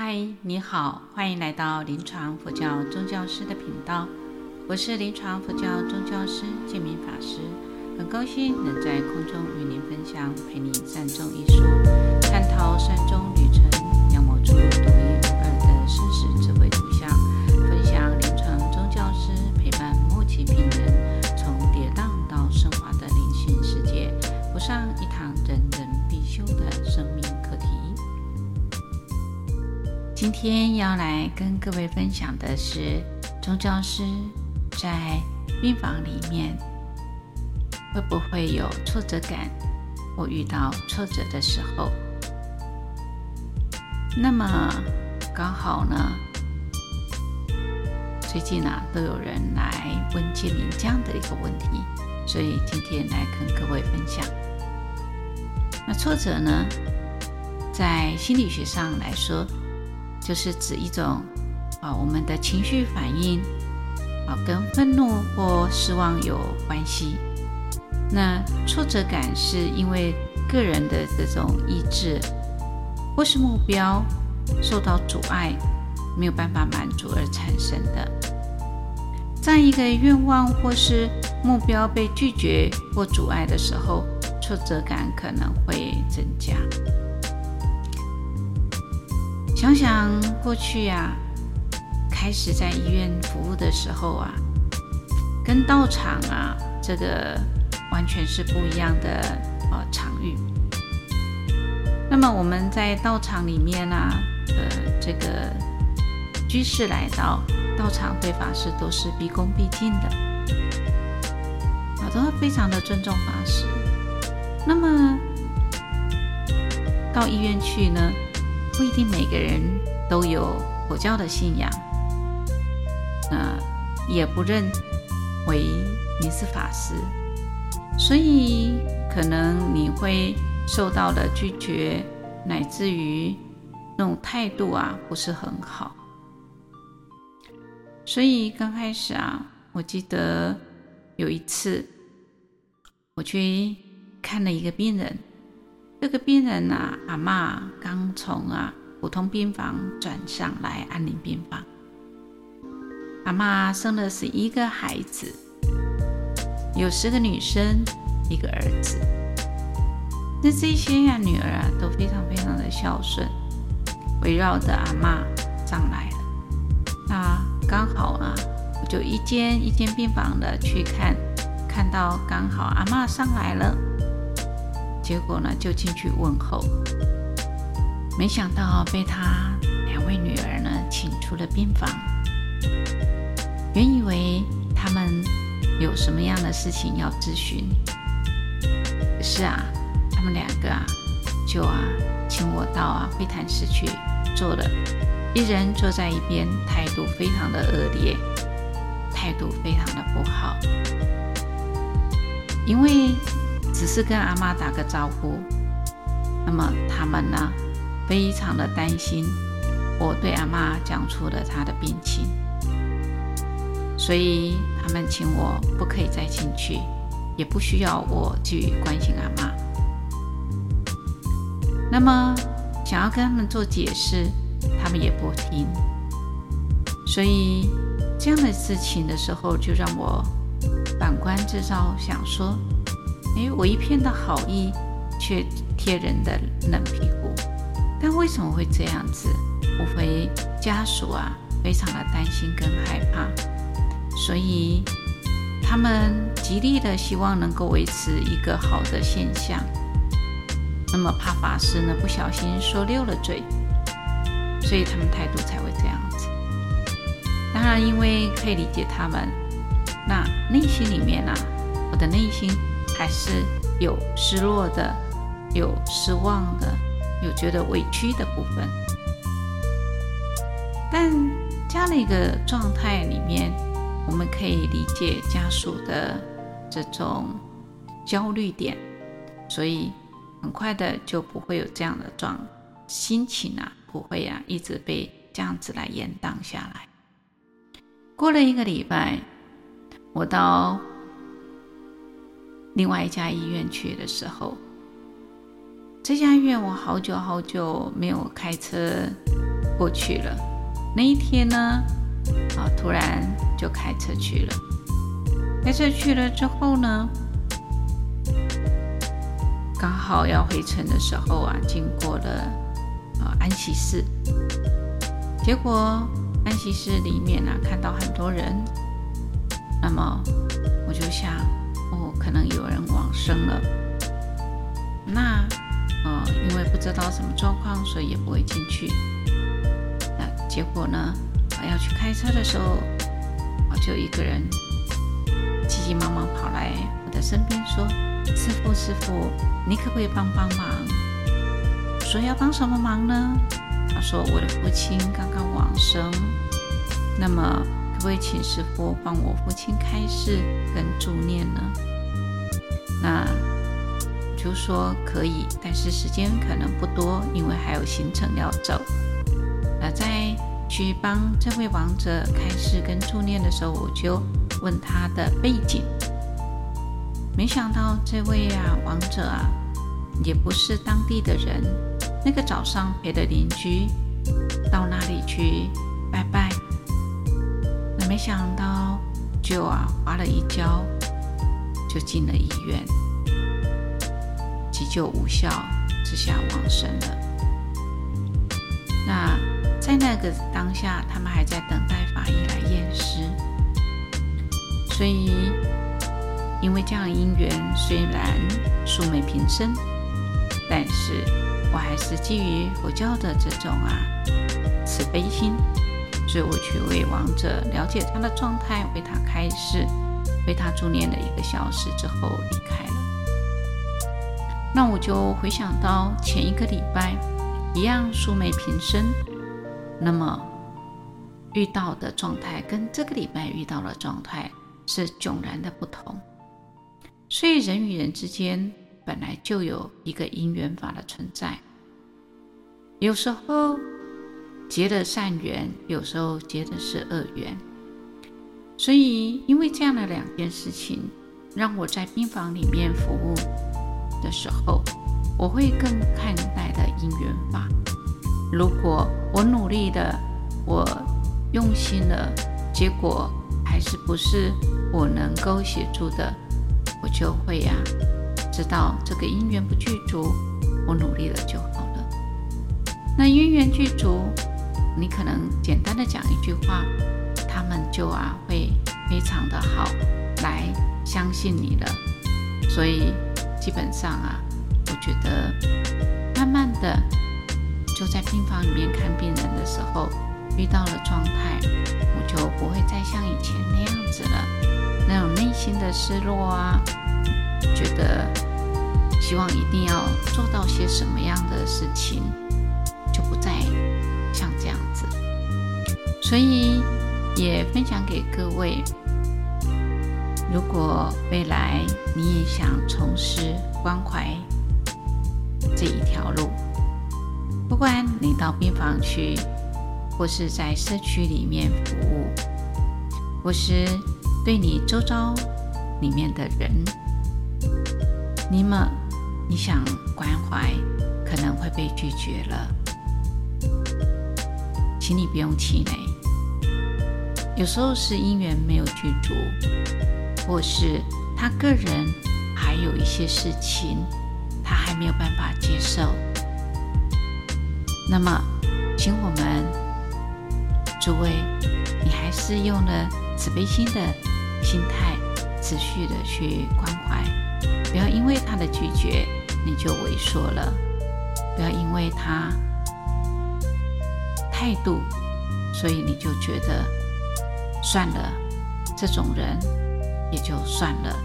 嗨，你好，欢迎来到临床佛教宗教师的频道。我是临床佛教宗教师建明法师，很高兴能在空中与您分享，陪你善终一书，探讨善终旅今天要来跟各位分享的是，宗教师在病房里面会不会有挫折感？或遇到挫折的时候，那么刚好呢，最近啊都有人来问建明这样的一个问题，所以今天来跟各位分享。那挫折呢，在心理学上来说，就是指一种啊，我们的情绪反应啊，跟愤怒或失望有关系。那挫折感是因为个人的这种意志或是目标受到阻碍，没有办法满足而产生的。在一个愿望或是目标被拒绝或阻碍的时候，挫折感可能会增加。想想过去呀、啊，开始在医院服务的时候啊，跟道场啊，这个完全是不一样的呃场域。那么我们在道场里面啊，呃，这个居士来到道场对法师都是毕恭毕敬的，啊，都非常的尊重法师。那么到医院去呢？不一定每个人都有佛教的信仰，呃，也不认为你是法师，所以可能你会受到的拒绝，乃至于那种态度啊，不是很好。所以刚开始啊，我记得有一次我去看了一个病人。这个病人啊，阿嬷刚从啊普通病房转上来安宁病房。阿嬷生了十一个孩子，有十个女生，一个儿子。那这些呀、啊、女儿啊都非常非常的孝顺，围绕着阿嬷上来了。那刚好啊，我就一间一间病房的去看，看到刚好阿嬷上来了。结果呢，就进去问候，没想到被他两位女儿呢请出了病房。原以为他们有什么样的事情要咨询，可是啊，他们两个啊就啊请我到啊会谈室去坐了，一人坐在一边，态度非常的恶劣，态度非常的不好，因为。只是跟阿嬷打个招呼，那么他们呢，非常的担心我对阿嬷讲出了她的病情，所以他们请我不可以再进去，也不需要我去关心阿嬷。那么想要跟他们做解释，他们也不听。所以这样的事情的时候，就让我反观这招，想说。哎，我一片的好意，却贴人的冷屁股。但为什么会这样子？无非家属啊，非常的担心跟害怕，所以他们极力的希望能够维持一个好的现象。那么怕法师呢不小心说溜了嘴，所以他们态度才会这样子。当然，因为可以理解他们，那内心里面啊，我的内心。还是有失落的，有失望的，有觉得委屈的部分。但这样的一个状态里面，我们可以理解家属的这种焦虑点，所以很快的就不会有这样的状心情啊，不会啊一直被这样子来延宕下来。过了一个礼拜，我到。另外一家医院去的时候，这家医院我好久好久没有开车过去了。那一天呢，啊，突然就开车去了。开车去了之后呢，刚好要回程的时候啊，经过了啊安息寺。结果安息寺里面呢，看到很多人。那么我就想，哦，可能有人往生了。那，呃，因为不知道什么状况，所以也不会进去。那结果呢，我要去开车的时候，我就一个人急急忙忙跑来我的身边说：“师傅，师傅，你可不可以帮帮忙？”说要帮什么忙呢？他说：“我的父亲刚刚往生。”那么。可不可以请师傅帮我父亲开示跟助念呢？那就说可以，但是时间可能不多，因为还有行程要走。那在去帮这位亡者开示跟助念的时候，我就问他的背景。没想到这位啊亡者啊，也不是当地的人。那个早上陪的邻居到那里去拜拜。没想到，就啊滑了一跤，就进了医院，急救无效之下往生了。那在那个当下，他们还在等待法医来验尸。所以，因为这样的因缘，虽然素昧平生，但是我还是基于佛教的这种啊慈悲心。所以我去为亡者了解他的状态，为他开示，为他助念了一个小时之后离开了。那我就回想到前一个礼拜，一样素昧平生，那么遇到的状态跟这个礼拜遇到的状态是迥然的不同。所以人与人之间本来就有一个因缘法的存在，有时候。结的善缘，有时候结的是恶缘，所以因为这样的两件事情，让我在病房里面服务的时候，我会更看待的因缘法。如果我努力的，我用心了，结果还是不是我能够协助的，我就会呀、知道这个因缘不具足，我努力了就好了。那因缘具足。你可能简单的讲一句话，他们就啊会非常的好，来相信你了。所以基本上啊，我觉得慢慢的就在病房里面看病人的时候，遇到了状态，我就不会再像以前那样子了，那种内心的失落啊，觉得希望一定要做到些什么样的事情，所以也分享给各位。如果未来你也想从事关怀这一条路，不管你到病房去，或是在社区里面服务，或是对你周遭里面的人，你们你想关怀，可能会被拒绝了。请你不用气馁，有时候是因缘没有具足，或是他个人还有一些事情，他还没有办法接受。那么，请我们诸位，你还是用了慈悲心的心态，持续的去关怀，不要因为他的拒绝你就萎缩了，不要因为他。态度，所以你就觉得算了，这种人也就算了。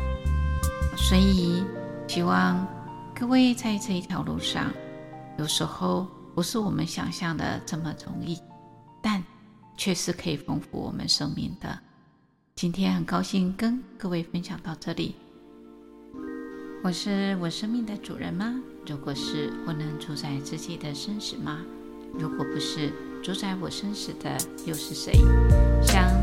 所以希望各位在这一条路上，有时候不是我们想象的这么容易，但却是可以丰富我们生命的。今天很高兴跟各位分享到这里。我是我生命的主人吗？如果是，我能主宰自己的生死吗？如果不是，主宰我生死的又是谁？想